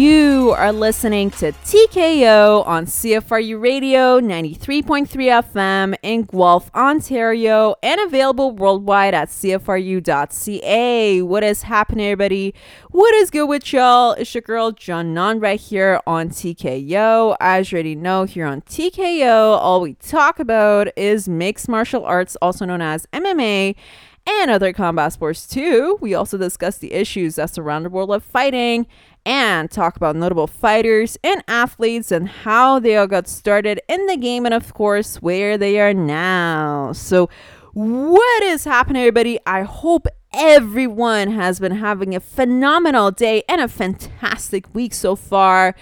You are listening to TKO on CFRU Radio 93.3 FM in Guelph, Ontario, and available worldwide at CFRU.ca. What is happening, everybody? What is good with y'all? It's your girl, John Non, right here on TKO. As you already know, here on TKO, all we talk about is mixed martial arts, also known as MMA and other combat sports too. We also discuss the issues that surround the world of fighting and talk about notable fighters and athletes and how they all got started in the game and, of course, where they are now. So, what is happening, everybody? I hope everyone has been having a phenomenal day and a fantastic week so far.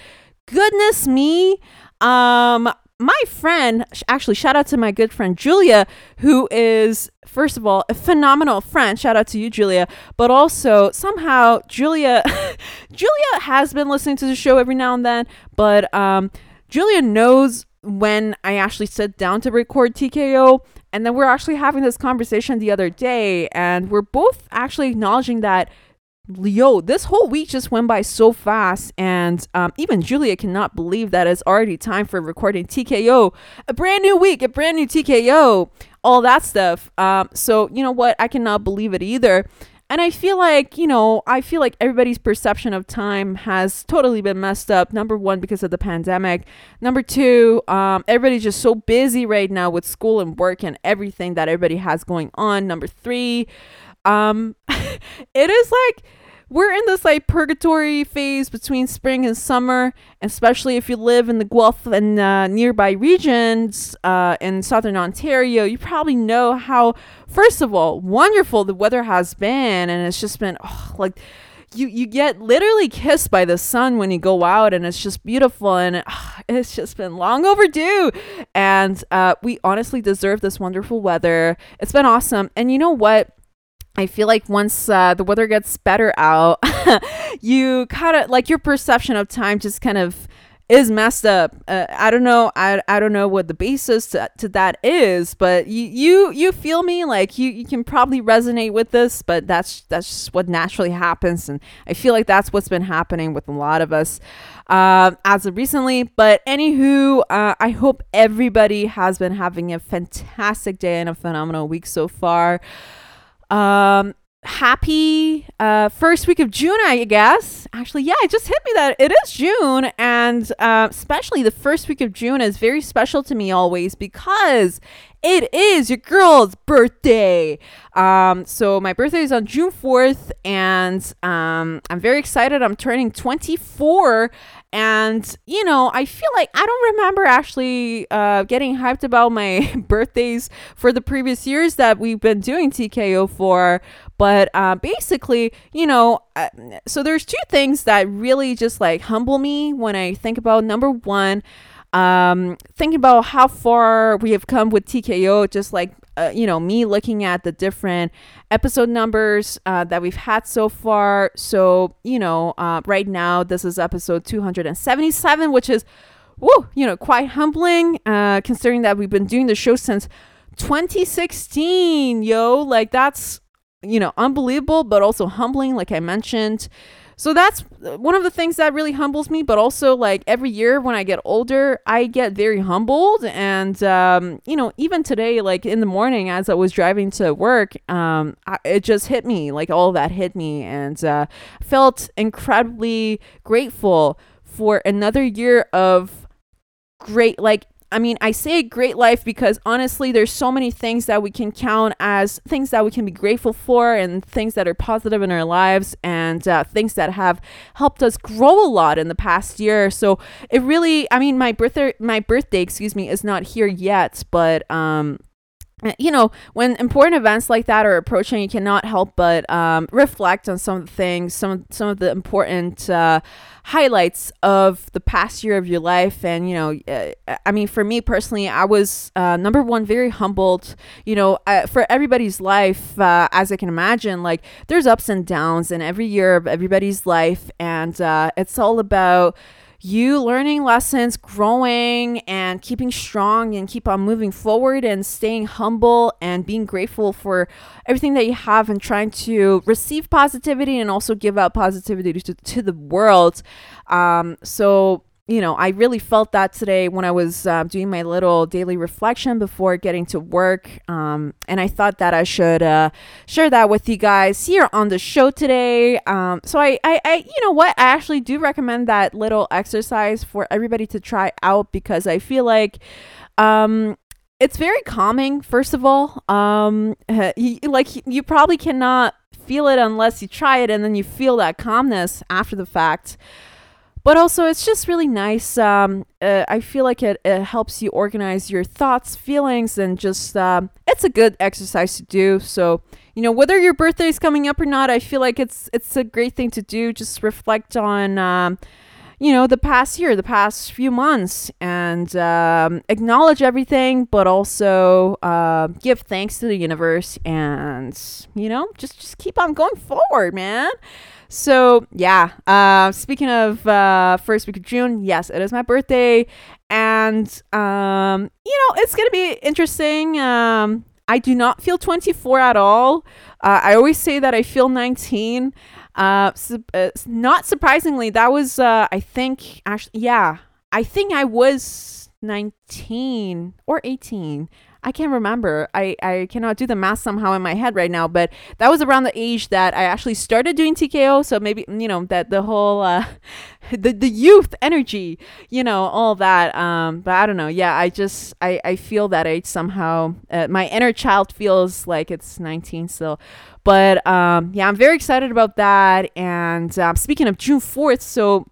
Goodness me. Um, my friend, actually, shout out to my good friend Julia, who is, first of all, a phenomenal friend. Shout out to you, Julia. But also, somehow, Julia, Julia has been listening to the show every now and then, but um, Julia knows when I actually sit down to record TKO. And then we're actually having this conversation the other day, and we're both actually acknowledging that yo, this whole week just went by so fast, and um, even Julia cannot believe that it's already time for recording TKO, a brand new week, a brand new TKO, all that stuff. Um, so you know what? I cannot believe it either. And I feel like, you know, I feel like everybody's perception of time has totally been messed up. Number one, because of the pandemic. Number two, um, everybody's just so busy right now with school and work and everything that everybody has going on. Number three, um, it is like we're in this like purgatory phase between spring and summer, especially if you live in the Guelph and uh, nearby regions uh, in southern Ontario. You probably know how, first of all, wonderful the weather has been, and it's just been oh, like you you get literally kissed by the sun when you go out and it's just beautiful and it's just been long overdue. And uh, we honestly deserve this wonderful weather. It's been awesome. And you know what I feel like once uh, the weather gets better out, you kind of like your perception of time just kind of is messed up. Uh, I don't know. I, I don't know what the basis to, to that is, but you you you feel me like you you can probably resonate with this, but that's that's just what naturally happens, and I feel like that's what's been happening with a lot of us uh, as of recently. But anywho, uh, I hope everybody has been having a fantastic day and a phenomenal week so far. Um, happy uh, first week of June, I guess. Actually, yeah, it just hit me that it is June, and uh, especially the first week of June is very special to me always because it is your girl's birthday. Um, so my birthday is on June 4th, and um, I'm very excited. I'm turning 24, and, you know, I feel like I don't remember actually uh, getting hyped about my birthdays for the previous years that we've been doing TKO for. But uh, basically, you know, uh, so there's two things that really just like humble me when I think about number one, um, thinking about how far we have come with TKO, just like uh, you know, me looking at the different episode numbers uh, that we've had so far. So, you know, uh, right now, this is episode 277, which is, woo, you know, quite humbling uh, considering that we've been doing the show since 2016. Yo, like that's, you know, unbelievable, but also humbling, like I mentioned. So that's one of the things that really humbles me. But also, like every year when I get older, I get very humbled. And, um, you know, even today, like in the morning as I was driving to work, um, I, it just hit me. Like all that hit me. And uh, felt incredibly grateful for another year of great, like, I mean, I say great life because honestly, there's so many things that we can count as things that we can be grateful for and things that are positive in our lives and uh, things that have helped us grow a lot in the past year. So it really, I mean, my birthday, my birthday, excuse me, is not here yet, but um, you know, when important events like that are approaching, you cannot help but um, reflect on some of the things, some some of the important uh, highlights of the past year of your life. And you know, uh, I mean, for me personally, I was uh, number one very humbled. You know, uh, for everybody's life, uh, as I can imagine, like there's ups and downs in every year of everybody's life, and it's all about you learning lessons, growing, and keeping strong and keep on moving forward and staying humble and being grateful for everything that you have and trying to receive positivity and also give out positivity to, to the world. Um, so, you know, I really felt that today when I was uh, doing my little daily reflection before getting to work. Um, and I thought that I should uh, share that with you guys here on the show today. Um, so I, I, I, you know what? I actually do recommend that little exercise for everybody to try out because I feel like um, it's very calming, first of all. Um, you, like, you probably cannot feel it unless you try it and then you feel that calmness after the fact but also it's just really nice. Um, uh, I feel like it, it, helps you organize your thoughts, feelings, and just um, it's a good exercise to do. So you know whether your birthday is coming up or not, I feel like it's it's a great thing to do. Just reflect on. Um, you know the past year the past few months and um, acknowledge everything but also uh, give thanks to the universe and you know just just keep on going forward man so yeah, uh, speaking of uh, first week of June, yes, it is my birthday, and um, you know it's gonna be interesting. Um, I do not feel 24 at all. Uh, I always say that I feel 19. Uh, su- uh, not surprisingly, that was uh, I think actually yeah, I think I was 19 or 18 I can't remember. I, I cannot do the math somehow in my head right now, but that was around the age that I actually started doing TKO. So maybe, you know, that the whole, uh, the, the youth energy, you know, all that. Um, but I don't know. Yeah, I just, I, I feel that age somehow. Uh, my inner child feels like it's 19 still. But um, yeah, I'm very excited about that. And um, speaking of June 4th, so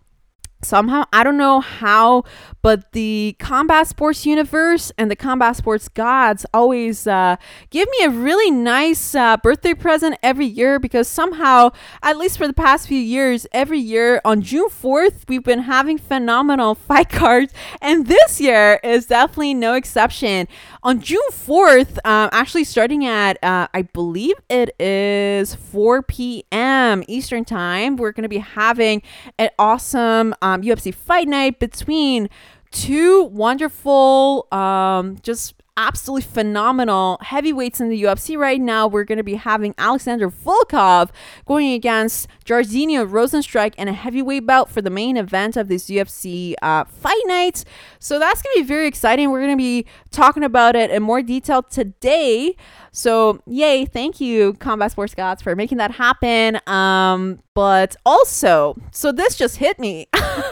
somehow i don't know how but the combat sports universe and the combat sports gods always uh, give me a really nice uh, birthday present every year because somehow at least for the past few years every year on june 4th we've been having phenomenal fight cards. And this year is definitely no exception on june 4th um, actually starting at uh, i believe it is 4 p.m eastern time we're going to be having an awesome um, UFC Fight Night between two wonderful, um, just absolutely phenomenal heavyweights in the UFC right now. We're going to be having Alexander Volkov going against Jairzinho Rozenstruik in a heavyweight bout for the main event of this UFC uh, fight night. So that's going to be very exciting. We're going to be talking about it in more detail today. So, yay, thank you, Combat Sports Gods, for making that happen. Um, but also, so this just hit me.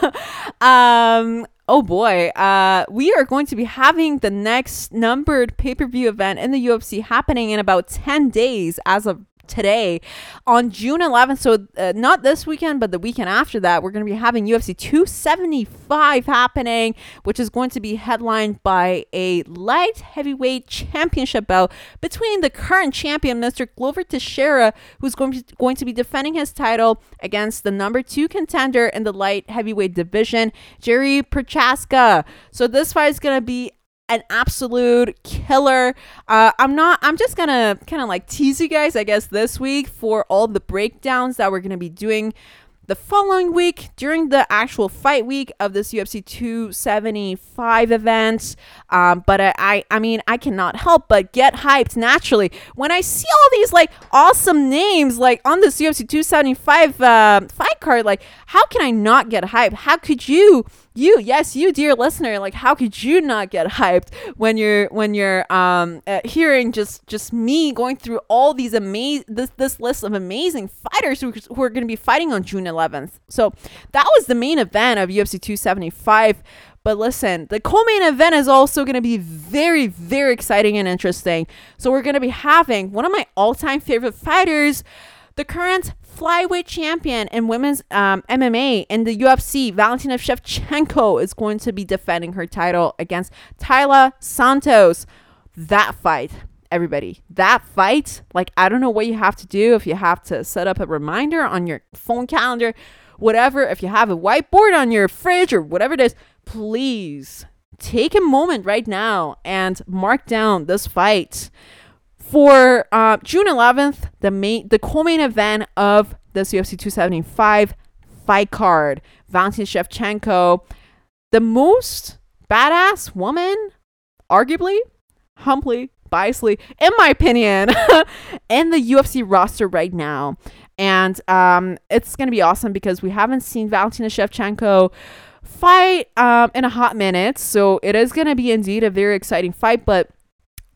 um, oh boy, uh, we are going to be having the next numbered pay per view event in the UFC happening in about 10 days as of today on June 11th. So, uh, not this weekend, but the weekend after that, we're going to be having UFC 275 happening, which is going to be headlined by a light heavyweight championship bout between the current champion, Mr. Glover Teixeira, who's going to, going to be defending his title against the number two contender in the light heavyweight division, Jiri Prochazka. So, this fight is going to be an absolute killer. Uh, I'm not, I'm just gonna kind of like tease you guys, I guess, this week for all the breakdowns that we're gonna be doing the following week during the actual fight week of this UFC 275 event. Um, but I, I, I mean, I cannot help but get hyped naturally when I see all these like awesome names like on this UFC 275 uh, fight card. Like, how can I not get hyped? How could you? You yes you dear listener like how could you not get hyped when you're when you're um uh, hearing just just me going through all these amazing this this list of amazing fighters who, who are going to be fighting on June 11th so that was the main event of UFC 275 but listen, the co-main event is also going to be very, very exciting and interesting. So we're going to be having one of my all-time favorite fighters, the current flyweight champion in women's um, MMA in the UFC, Valentina Shevchenko, is going to be defending her title against Taila Santos. That fight, everybody, that fight, like, I don't know what you have to do if you have to set up a reminder on your phone calendar, whatever, if you have a whiteboard on your fridge or whatever it is, please take a moment right now and mark down this fight for uh, June 11th, the main, the co-main event of this UFC 275 fight card. Valentina Shevchenko, the most badass woman, arguably, humbly, biasly, in my opinion, in the UFC roster right now. And um, it's going to be awesome because we haven't seen Valentina Shevchenko fight um, in a hot minute. So it is going to be indeed a very exciting fight. But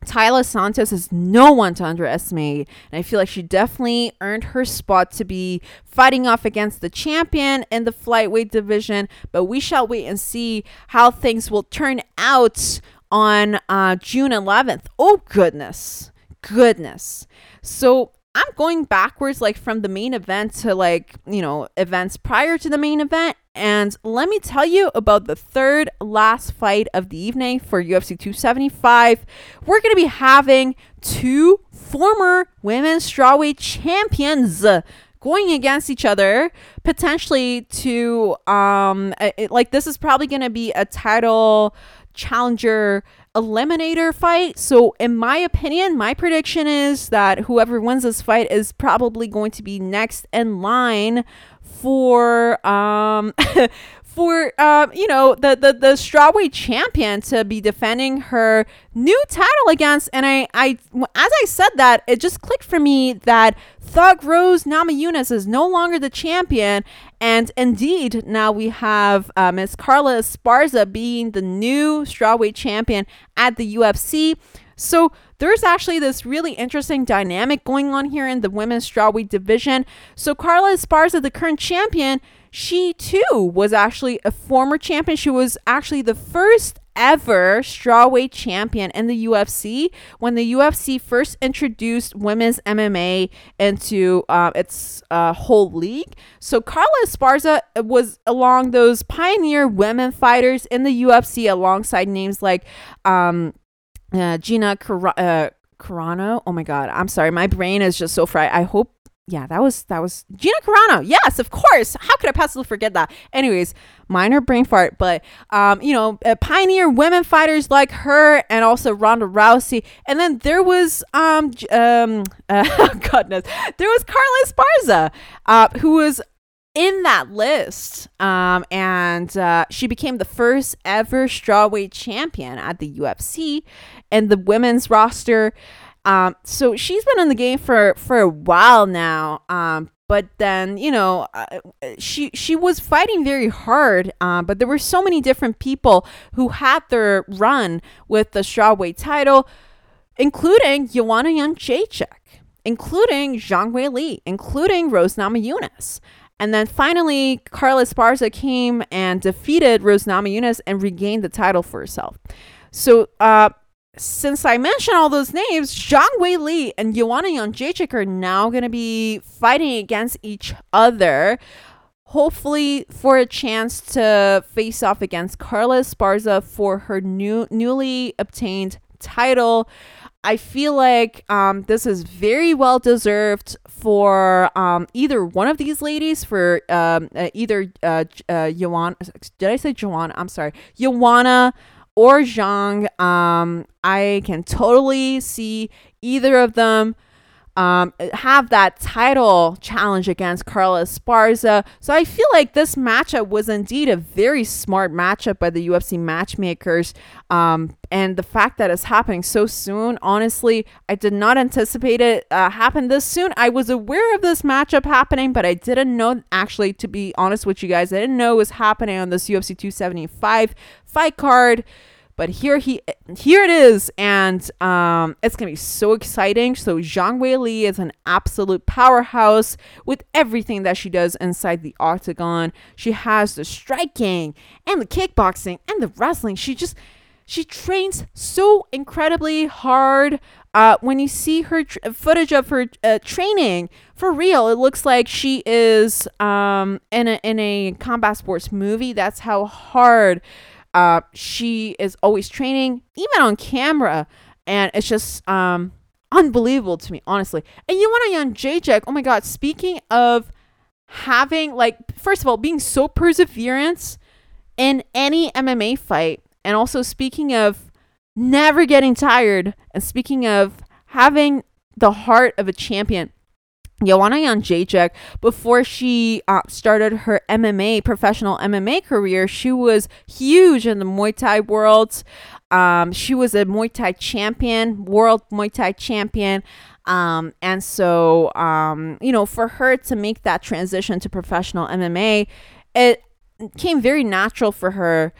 Taila Santos is no one to underestimate. And I feel like she definitely earned her spot to be fighting off against the champion in the flyweight division. But we shall wait and see how things will turn out on uh, June 11th. Oh, goodness. Goodness. So I'm going backwards, like from the main event to like, you know, events prior to the main event. And let me tell you about the third last fight of the evening for UFC 275. We're going to be having two former women's strawweight champions going against each other potentially to um it, like this is probably going to be a title challenger eliminator fight. So, in my opinion, my prediction is that whoever wins this fight is probably going to be next in line for um for um, you know the the the strawweight champion to be defending her new title against and I I as I said that it just clicked for me that Thug Rose Namajunas is no longer the champion. And indeed now we have uh, Miss Carla Esparza being the new strawweight champion at the UFC so there's actually this really interesting dynamic going on here in the women's strawweight division. So Carla Esparza the current champion she too was actually a former champion. She was actually the first ever strawweight champion in the UFC when the UFC first introduced women's MMA into uh, its uh, whole league. So Carla Esparza was along those pioneer women fighters in the UFC alongside names like um, uh, Gina uh, Carano. Oh my God, I'm sorry, my brain is just so fried. I hope yeah, that was that was Gina Carano. Yes, of course. How could I possibly forget that? Anyways, minor brain fart, but um, you know, uh, pioneer women fighters like her, and also Ronda Rousey, and then there was um um uh, goodness, there was Carla Esparza, uh, who was in that list, um, and uh, she became the first ever strawweight champion at the UFC, and the women's roster um, so she's been in the game for for a while now. Um, but then you know uh, she she was fighting very hard uh, but there were so many different people who had their run with the strawweight title including Joanna Jędrzejczyk including Zhang Wei Li, including Rose Namajunas and then finally Carla Esparza came and defeated Rose Namajunas and regained the title for herself so uh, since I mentioned all those names, Zhang Wei Li and Joanna Jędrzejczyk are now going to be fighting against each other. Hopefully, for a chance to face off against Carla Esparza for her new newly obtained title. I feel like um, this is very well deserved for um, either one of these ladies, for um, uh, either uh, uh. Did I say Joanna? I'm sorry, Joanna or Zhang. Um, I can totally see either of them um, have that title challenge against Carla Esparza. So I feel like this matchup was indeed a very smart matchup by the UFC matchmakers. Um, and the fact that it's happening so soon, honestly, I did not anticipate it uh, happen this soon. I was aware of this matchup happening, but I didn't know actually, to be honest with you guys, I didn't know it was happening on this UFC 275 fight card but here he here it is and um, it's gonna be so exciting. So zhang wei li is an absolute powerhouse with everything that she does inside the octagon. She has the striking and the kickboxing and the wrestling. She just she trains so incredibly hard. Uh, when you see her tr- footage of her uh, training for real it looks like she is um, in, a, in a combat sports movie. That's how hard uh, she is always training, even on camera, and it's just um, unbelievable to me, honestly. And Joanna Jędrzejczyk? Oh my God! Speaking of having like, first of all, being so perseverance in any MMA fight, and also speaking of never getting tired, and speaking of having the heart of a champion. Joanna Jędrzejczyk, before she uh, started her MMA, professional MMA career, she was huge in the Muay Thai world. Um, she was a Muay Thai champion, world Muay Thai champion. Um, and so, um, you know, for her to make that transition to professional MMA, it came very natural for her.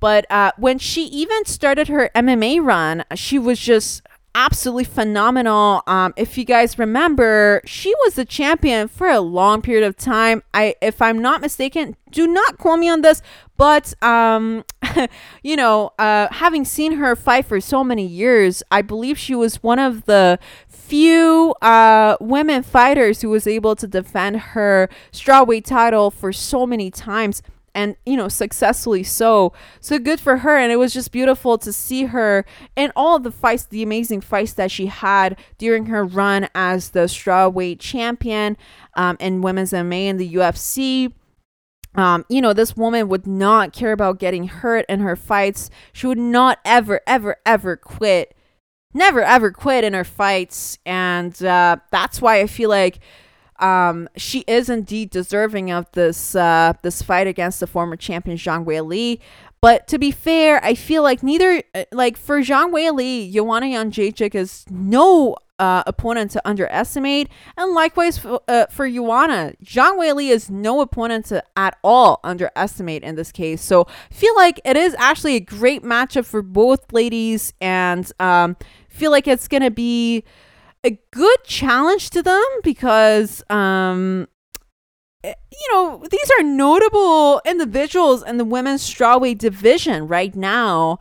But uh, when she even started her MMA run, she was just absolutely phenomenal. Um, if you guys remember, she was the champion for a long period of time. I, if I'm not mistaken, do not call me on this, but um, you know, uh, having seen her fight for so many years, I believe she was one of the few uh, women fighters who was able to defend her strawweight title for so many times and you know successfully so so good for her and it was just beautiful to see her and all the fights the amazing fights that she had during her run as the strawweight champion um, in women's MMA in the UFC um, you know, this woman would not care about getting hurt in her fights. She would not ever, ever, ever quit. Never, ever quit in her fights. And uh, that's why I feel like um, she is indeed deserving of this uh, this fight against the former champion Zhang Weili. But to be fair, I feel like neither uh, like for Zhang Weili, Joanna Jędrzejczyk is no uh, opponent to underestimate, and likewise for, uh, for Joanna, Zhang Weili is no opponent to at all underestimate in this case. So feel like it is actually a great matchup for both ladies, and um, feel like it's gonna be a good challenge to them because um eh, you know these are notable individuals in the women's strawweight division right now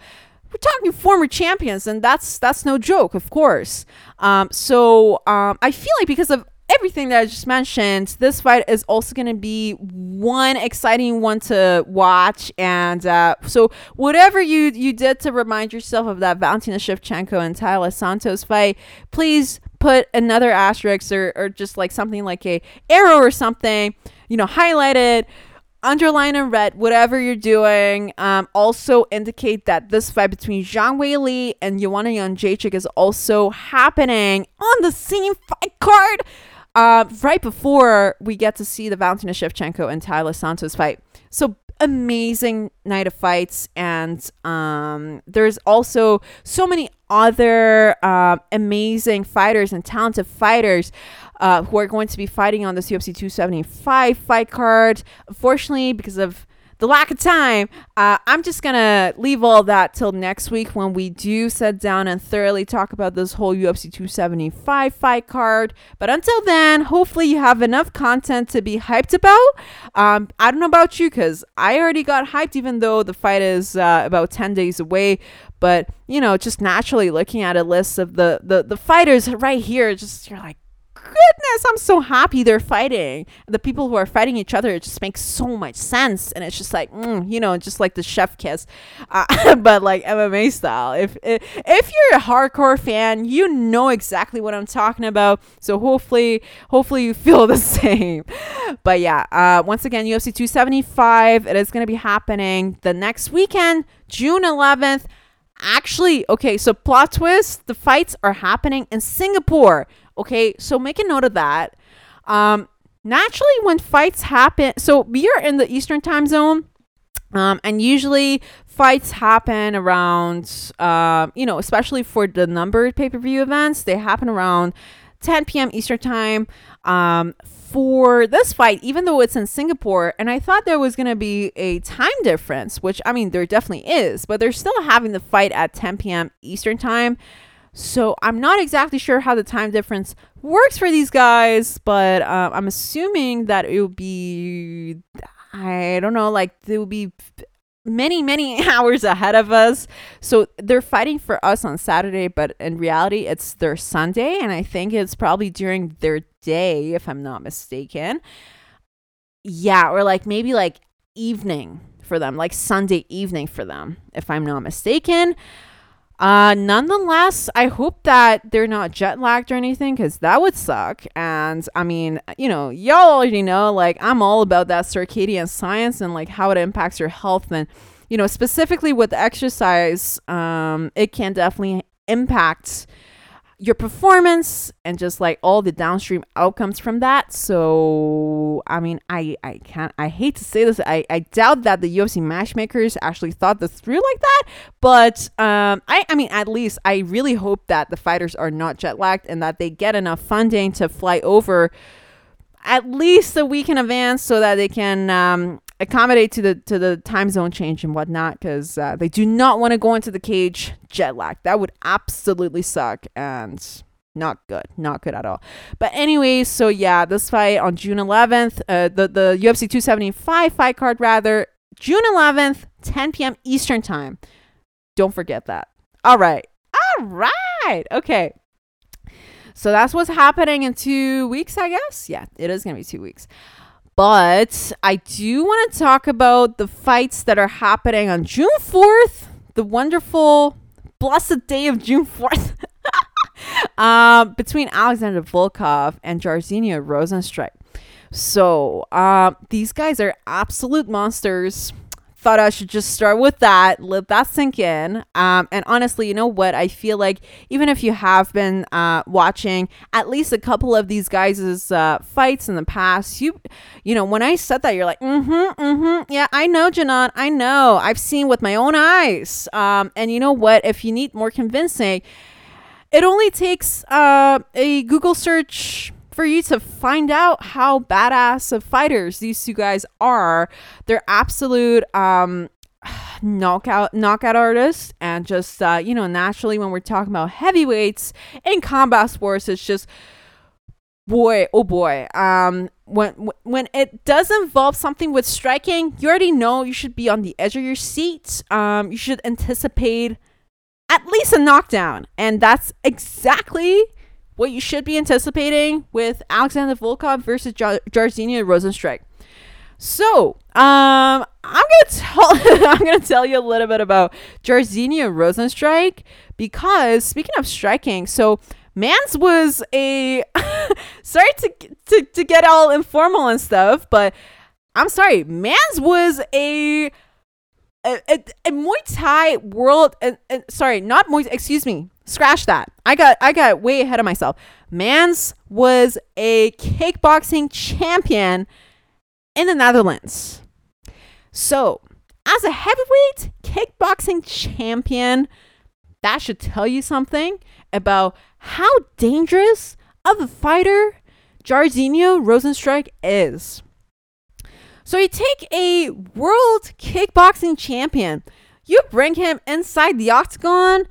we're talking former champions and that's that's no joke of course um so um i feel like because of everything that I just mentioned, this fight is also going to be one exciting one to watch. And uh, so, whatever you you did to remind yourself of that Valentina Shevchenko and Taila Santos fight, please put another asterisk or, or just like something like a arrow or something. You know, highlight it underline in red whatever you're doing. Um, also indicate that this fight between Zhang Weili and Joanna Jędrzejczyk is also happening on the same fight card. Uh, right before we get to see the Valentina Shevchenko and Taila Santos fight. So amazing night of fights and um, there's also so many other uh, amazing fighters and talented fighters uh, who are going to be fighting on this UFC 275 fight card. Unfortunately, because of the lack of time, uh, I'm just gonna leave all that till next week when we do sit down and thoroughly talk about this whole UFC 275 fight card. But until then, hopefully you have enough content to be hyped about. Um, I don't know about you because I already got hyped, even though the fight is uh, about 10 days away. But you know, just naturally looking at a list of the the the fighters right here, just you're like, goodness, I'm so happy they're fighting. The people who are fighting each other, it just makes so much sense. And it's just like, mm, you know, just like the chef kiss, uh, but like MMA style. If, if, you're a hardcore fan, you know exactly what I'm talking about. So hopefully, hopefully you feel the same. But yeah, uh, once again, UFC 275, it is going to be happening the next weekend, June 11th. Actually, okay, so plot twist the fights are happening in Singapore. Okay, so make a note of that. Um, naturally, when fights happen, so are in the Eastern time zone. Um, and usually fights happen around, uh, you know, especially for the numbered pay per view events, they happen around 10 p.m. Eastern time. Um, for this fight, even though it's in Singapore, and I thought there was going to be a time difference, which I mean, there definitely is, but they're still having the fight at 10 p.m. Eastern time. So I'm not exactly sure how the time difference works for these guys, but uh, I'm assuming that it will be, I don't know, like there will be many, many hours ahead of us. So they're fighting for us on Saturday, but in reality, it's their Sunday. And I think it's probably during their day, if I'm not mistaken. Yeah, or like maybe like evening for them, like Sunday evening for them, if I'm not mistaken. Uh, nonetheless, I hope that they're not jet lagged or anything because that would suck. And I mean, you know, y'all already know, like, I'm all about that circadian science and like how it impacts your health. And, you know, specifically with exercise, um, it can definitely impact your performance and just like all the downstream outcomes from that. So, I mean, I, I can't, I hate to say this. I, I doubt that the UFC matchmakers actually thought this through like that. But, um, I, I mean, at least I really hope that the fighters are not jet lagged and that they get enough funding to fly over at least a week in advance so that they can um, accommodate to the to the time zone change and whatnot because uh, they do not want to go into the cage jet lag. That would absolutely suck and not good, not good at all. But anyway, so yeah, this fight on June 11th, uh, the the UFC 275 fight card rather June 11th, 10 p.m. Eastern time. Don't forget that. All right, all right, okay. So that's what's happening in two weeks, I guess. Yeah, it is gonna be two weeks. But I do want to talk about the fights that are happening on June 4th, the wonderful, blessed day of June 4th, um, between Alexander Volkov and Jairzinho Rozenstruik. So uh, these guys are absolute monsters thought I should just start with that, let that sink in. Um, and honestly, you know what? I feel like even if you have been uh, watching at least a couple of these guys' uh, fights in the past, you, you know, when I said that, you're like, mm-hmm, mm-hmm, yeah, I know, Janan, I know, I've seen with my own eyes. Um, and you know what? If you need more convincing, it only takes uh, a Google search for you to find out how badass of fighters these two guys are. They're absolute um, knockout knockout artists, and just uh, you know, naturally when we're talking about heavyweights in combat sports, it's just boy, oh boy. Um, when when it does involve something with striking, you already know you should be on the edge of your seat. Um, you should anticipate at least a knockdown, and that's exactly what you should be anticipating with Alexander Volkov versus Jar- Jairzinho Rozenstruik. So, um, I'm gonna tell I'm gonna tell you a little bit about Jairzinho Rozenstruik because speaking of striking, so Mans was a sorry to, to to get all informal and stuff, but I'm sorry, Mans was a a, a, a Muay Thai world. Uh, sorry, not Muay. Excuse me, Scratch that. I got I got way ahead of myself. Mans was a kickboxing champion in the Netherlands. So, as a heavyweight kickboxing champion, that should tell you something about how dangerous of a fighter Jairzinho Rozenstruik is. So you take a world kickboxing champion, you bring him inside the octagon,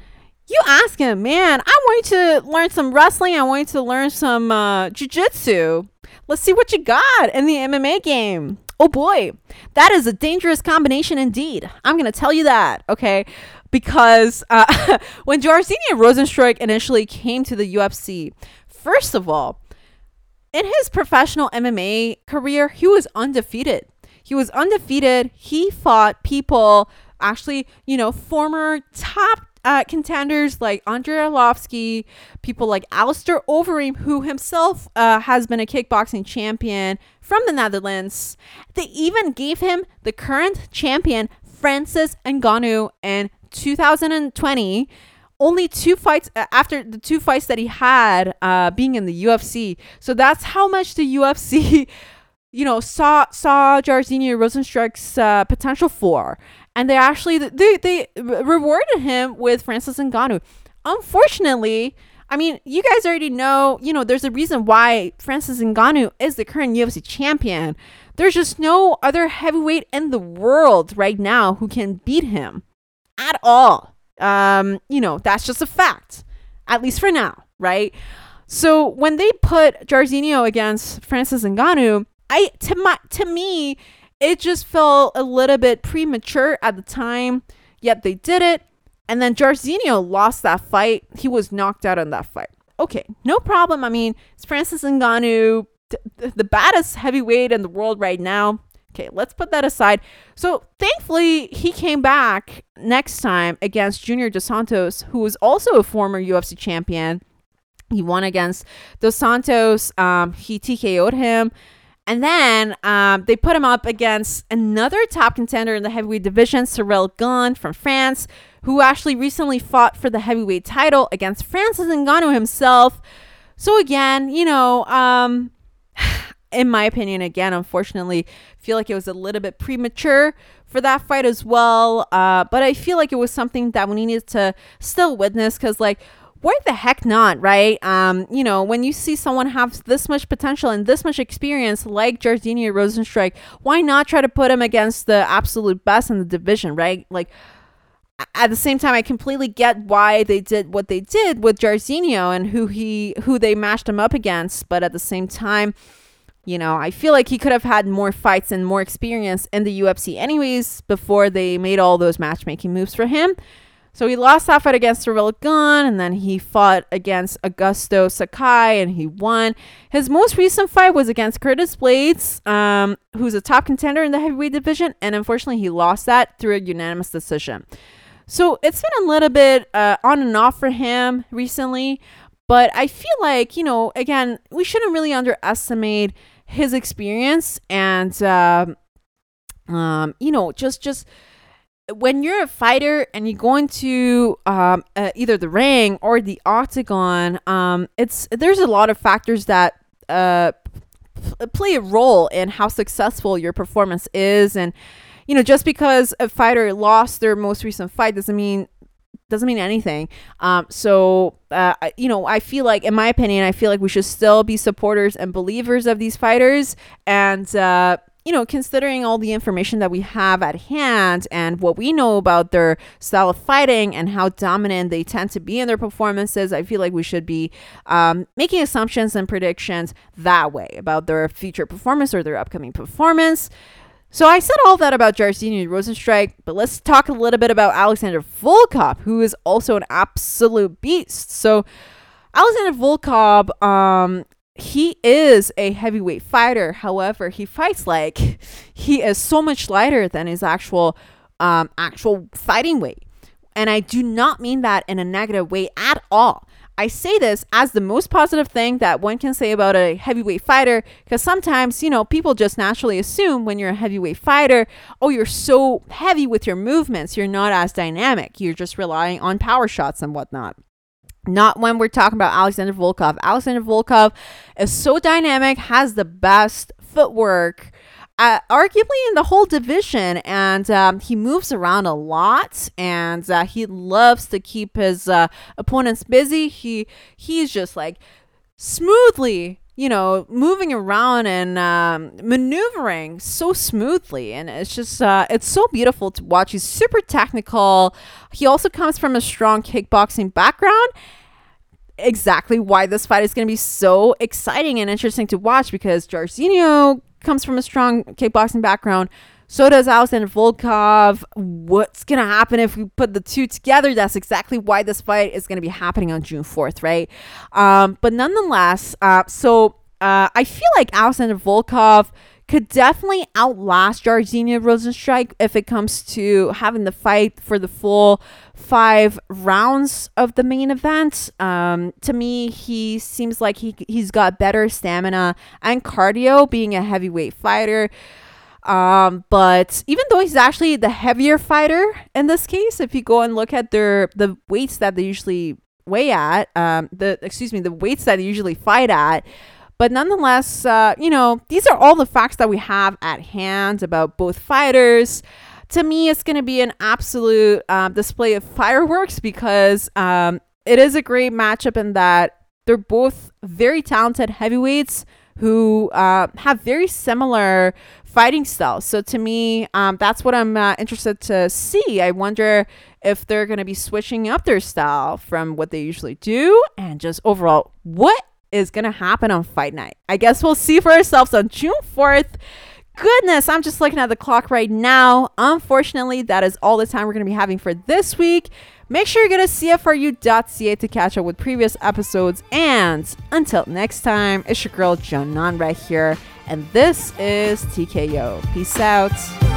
you ask him, man, I want you to learn some wrestling. I want you to learn some uh, jujitsu. Let's see what you got in the MMA game. Oh boy, that is a dangerous combination indeed. I'm going to tell you that, okay? Because uh, when Jairzinho Rozenstruik initially came to the UFC, first of all, in his professional MMA career, he was undefeated. He was undefeated. He fought people, actually, you know, former top uh, contenders like Andrei Arlovski, people like Alistair Overeem, who himself uh, has been a kickboxing champion from the Netherlands. They even gave him the current champion, Francis Ngannou, in 2020 only two fights uh, after the two fights that he had uh, being in the UFC. So that's how much the UFC, you know, saw saw Jairzinho Rozenstruik's uh, potential for and they actually they they rewarded him with Francis Ngannou. Unfortunately, I mean, you guys already know, you know, there's a reason why Francis Ngannou is the current UFC champion. There's just no other heavyweight in the world right now who can beat him at all. Um, you know, that's just a fact, at least for now, right? So when they put Jairzinho against Francis Ngannou, I to my to me, it just felt a little bit premature at the time, yet they did it. And then Jairzinho lost that fight. He was knocked out in that fight. Okay, no problem. I mean, it's Francis Ngannou, th- the baddest heavyweight in the world right now. Okay, let's put that aside. So thankfully, he came back next time against Junior Dos Santos, who was also a former UFC champion. He won against Dos Santos. Um, he TKO'd him. And then um, they put him up against another top contender in the heavyweight division, Ciryl Gane from France, who actually recently fought for the heavyweight title against Francis Ngannou himself. So again, you know, um, in my opinion, again, unfortunately, feel like it was a little bit premature for that fight as well. Uh, but I feel like it was something that we needed to still witness because, like, why the heck not, right? Um, you know, when you see someone have this much potential and this much experience, like Jairzinho Rozenstruik, why not try to put him against the absolute best in the division, right? Like, at the same time, I completely get why they did what they did with Jairzinho and who he who they matched him up against, but at the same time, you know, I feel like he could have had more fights and more experience in the UFC anyways before they made all those matchmaking moves for him. So he lost that fight against Gane, and then he fought against Augusto Sakai, and he won. His most recent fight was against Curtis Blaydes, um, who's a top contender in the heavyweight division, and unfortunately, he lost that through a unanimous decision. So it's been a little bit uh, on and off for him recently, but I feel like you know, again, we shouldn't really underestimate his experience and uh, um, you know just just when you're a fighter and you go into um, uh, either the ring or the octagon um, it's there's a lot of factors that uh, play a role in how successful your performance is and you know just because a fighter lost their most recent fight doesn't mean doesn't mean anything. Um, so, uh, you know, I feel like, in my opinion, I feel like we should still be supporters and believers of these fighters. And, uh, you know, considering all the information that we have at hand and what we know about their style of fighting and how dominant they tend to be in their performances, I feel like we should be um, making assumptions and predictions that way about their future performance or their upcoming performance. So I said all that about Jairzinho Rozenstruik, but let's talk a little bit about Alexander Volkov, who is also an absolute beast. So Alexander Volkov, um, he is a heavyweight fighter. However, he fights like he is so much lighter than his actual um, actual fighting weight. And I do not mean that in a negative way at all. I say this as the most positive thing that one can say about a heavyweight fighter because sometimes, you know, people just naturally assume when you're a heavyweight fighter, oh, you're so heavy with your movements, you're not as dynamic. You're just relying on power shots and whatnot. Not when we're talking about Alexander Volkov. Alexander Volkov is so dynamic, has the best footwork uh, arguably in the whole division, and um, he moves around a lot, and uh, he loves to keep his uh, opponents busy. He he's just like smoothly, you know, moving around and um, maneuvering so smoothly, and it's just uh, it's so beautiful to watch. He's super technical. He also comes from a strong kickboxing background exactly why this fight is going to be so exciting and interesting to watch because Jairzinho comes from a strong kickboxing background. So does Alexander Volkov. What's going to happen if we put the two together? That's exactly why this fight is going to be happening on June 4th, right? Um, but nonetheless, uh, so uh, I feel like Alexander Volkov could definitely outlast Jairzinho Rozenstruik if it comes to having the fight for the full five rounds of the main event. Um, to me, he seems like he he's got better stamina and cardio, being a heavyweight fighter. Um, but even though he's actually the heavier fighter in this case, if you go and look at their the weights that they usually weigh at, um, the excuse me, the weights that they usually fight at. But nonetheless, uh, you know, these are all the facts that we have at hand about both fighters to me, it's going to be an absolute um, display of fireworks because um, it is a great matchup in that they're both very talented heavyweights who uh, have very similar fighting styles. So to me, um, that's what I'm uh, interested to see. I wonder if they're going to be switching up their style from what they usually do and just overall what is going to happen on fight night. I guess we'll see for ourselves on June 4th goodness, I'm just looking at the clock right now. Unfortunately, that is all the time we're going to be having for this week. Make sure you go to CFRU.ca to catch up with previous episodes. And until next time, it's your girl, Jonan, right here. And this is TKO. Peace out.